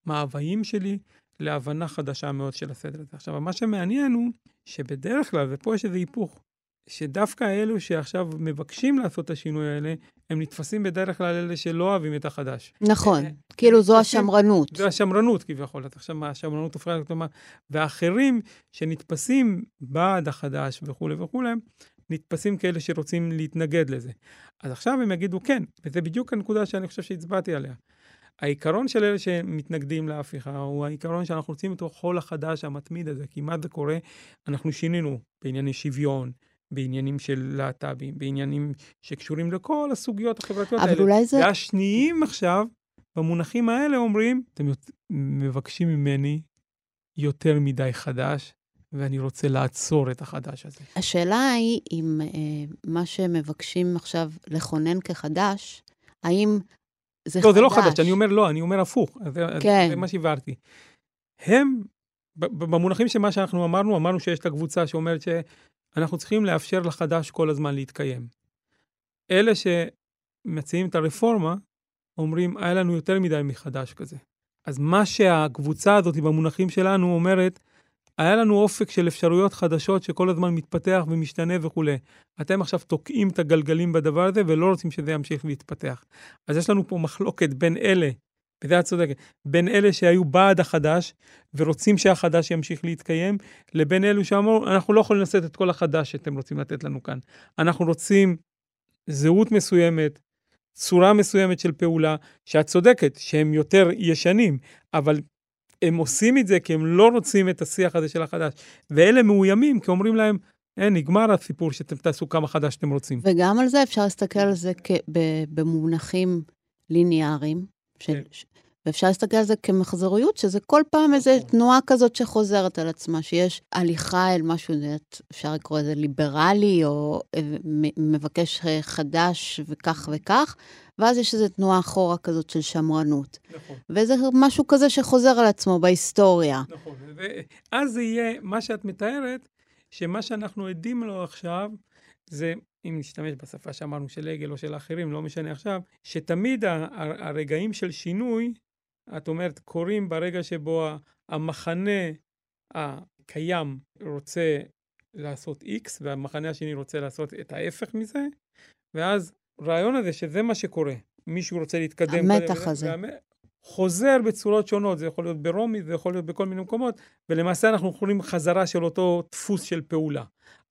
המאוויים שלי להבנה חדשה מאוד של הסדר הזה. עכשיו, מה שמעניין הוא שבדרך כלל, ופה יש איזה היפוך, שדווקא אלו שעכשיו מבקשים לעשות את השינוי האלה, הם נתפסים בדרך כלל אלה שלא אוהבים את החדש. נכון, אה, כאילו זו השמרנות. זו השמרנות כביכול, עכשיו מה, השמרנות הופכת להיות, ואחרים שנתפסים בעד החדש וכולי וכולי, נתפסים כאלה שרוצים להתנגד לזה. אז עכשיו הם יגידו כן, וזה בדיוק הנקודה שאני חושב שהצבעתי עליה. העיקרון של אלה שמתנגדים להפיכה הוא העיקרון שאנחנו רוצים את החול החדש המתמיד הזה, כי מה זה קורה? אנחנו שינינו בענייני שוויון, בעניינים של להט"בים, בעניינים שקשורים לכל הסוגיות החברתיות אבל האלה. אבל אולי זה... והשניים עכשיו, במונחים האלה אומרים, אתם מבקשים ממני יותר מדי חדש, ואני רוצה לעצור את החדש הזה. השאלה היא אם אה, מה שמבקשים עכשיו לכונן כחדש, האם זה לא, חדש? זה לא חדש, אני אומר לא, אני אומר הפוך. זה, כן. זה מה שהבהרתי. הם, במונחים של מה שאנחנו אמרנו, אמרנו שיש את הקבוצה שאומרת שאנחנו צריכים לאפשר לחדש כל הזמן להתקיים. אלה שמציעים את הרפורמה, אומרים, היה לנו יותר מדי מחדש כזה. אז מה שהקבוצה הזאת במונחים שלנו אומרת, היה לנו אופק של אפשרויות חדשות שכל הזמן מתפתח ומשתנה וכולי. אתם עכשיו תוקעים את הגלגלים בדבר הזה ולא רוצים שזה ימשיך להתפתח. אז יש לנו פה מחלוקת בין אלה, וזה את צודקת, בין אלה שהיו בעד החדש ורוצים שהחדש ימשיך להתקיים, לבין אלו שאמרו, אנחנו לא יכולים לשאת את כל החדש שאתם רוצים לתת לנו כאן. אנחנו רוצים זהות מסוימת, צורה מסוימת של פעולה, שאת צודקת, שהם יותר ישנים, אבל הם עושים את זה כי הם לא רוצים את השיח הזה של החדש. ואלה מאוימים, כי אומרים להם, אין, נגמר הסיפור שאתם תעשו כמה חדש שאתם רוצים. וגם על זה אפשר להסתכל על זה כ- במונחים ליניאריים, של, כן. ואפשר להסתכל על זה כמחזוריות, שזה כל פעם איזו נכון. תנועה כזאת שחוזרת על עצמה, שיש הליכה אל משהו, אפשר לקרוא לזה ליברלי, או אה, מבקש אה, חדש וכך וכך, ואז יש איזו תנועה אחורה כזאת של שמרנות. נכון. וזה משהו כזה שחוזר על עצמו בהיסטוריה. נכון. ואז זה יהיה, מה שאת מתארת, שמה שאנחנו עדים לו עכשיו, זה, אם נשתמש בשפה שאמרנו של עגל או של אחרים, לא משנה עכשיו, שתמיד הרגעים של שינוי, את אומרת, קורים ברגע שבו המחנה הקיים רוצה לעשות X, והמחנה השני רוצה לעשות את ההפך מזה, ואז הרעיון הזה שזה מה שקורה, מישהו רוצה להתקדם. המתח הזה. והמ- חוזר בצורות שונות, זה יכול להיות ברומי, זה יכול להיות בכל מיני מקומות, ולמעשה אנחנו יכולים חזרה של אותו דפוס של פעולה.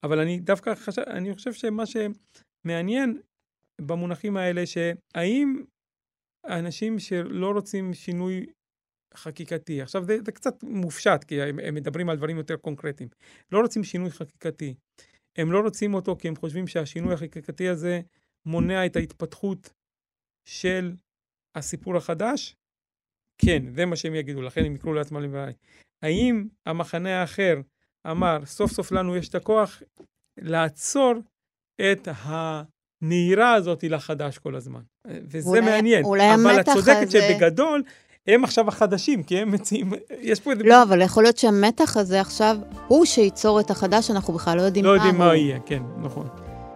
אבל אני דווקא חשב, אני חושב שמה שמעניין במונחים האלה, שהאם האנשים שלא רוצים שינוי חקיקתי, עכשיו זה, זה קצת מופשט, כי הם, הם מדברים על דברים יותר קונקרטיים, לא רוצים שינוי חקיקתי. הם לא רוצים אותו כי הם חושבים שהשינוי החקיקתי הזה מונע את ההתפתחות של הסיפור החדש? כן, זה מה שהם יגידו, לכן הם יקראו לעצמם ליברלים. האם המחנה האחר אמר, סוף סוף לנו יש את הכוח לעצור את הנהירה הזאת לחדש כל הזמן? וזה אולי- מעניין. אולי אבל את המתח צודקת הזה- שבגדול, הם עכשיו החדשים, כי הם מציעים, יש פה. לא, אבל יכול להיות שהמתח הזה עכשיו הוא שייצור את החדש, אנחנו בכלל לא יודעים לא מה יודעים הוא. מה יהיה, כן, נכון.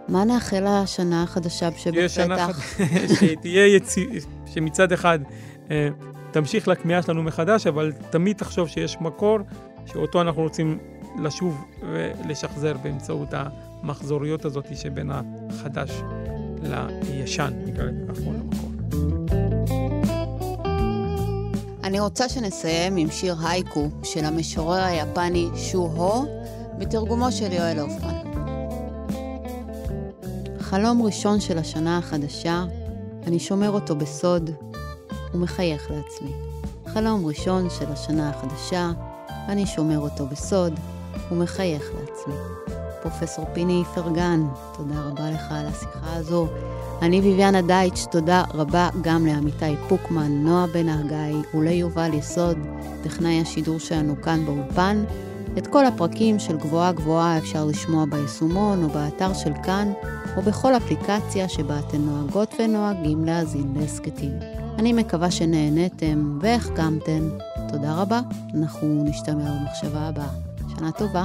מה נאחל לשנה החדשה תהיה שנה שבפתח? חד- שתהיה יציא... שמצד אחד אה, תמשיך לכמיהה שלנו מחדש, אבל תמיד תחשוב שיש מקור שאותו אנחנו רוצים לשוב ולשחזר באמצעות המחזוריות הזאת שבין החדש לישן, נקרא לזה ככה, או למקור. אני רוצה שנסיים עם שיר הייקו של המשורר היפני שו-הו, בתרגומו של יואל הופמן. חלום ראשון של השנה החדשה, אני שומר אותו בסוד ומחייך לעצמי. חלום ראשון של השנה החדשה, אני שומר אותו בסוד ומחייך לעצמי. פרופסור פיני איפרגן, תודה רבה לך על השיחה הזו. אני ביביאנה דייטש, תודה רבה גם לעמיתי פוקמן, נועה בן הגיא וליובל יסוד, טכנאי השידור שלנו כאן באולפן. את כל הפרקים של גבוהה גבוהה אפשר לשמוע ביישומון או באתר של כאן, או בכל אפליקציה שבה אתן נוהגות ונוהגים להאזין להסכתים. אני מקווה שנהניתם והחכמתן. תודה רבה, אנחנו נשתמע במחשבה הבאה. שנה טובה.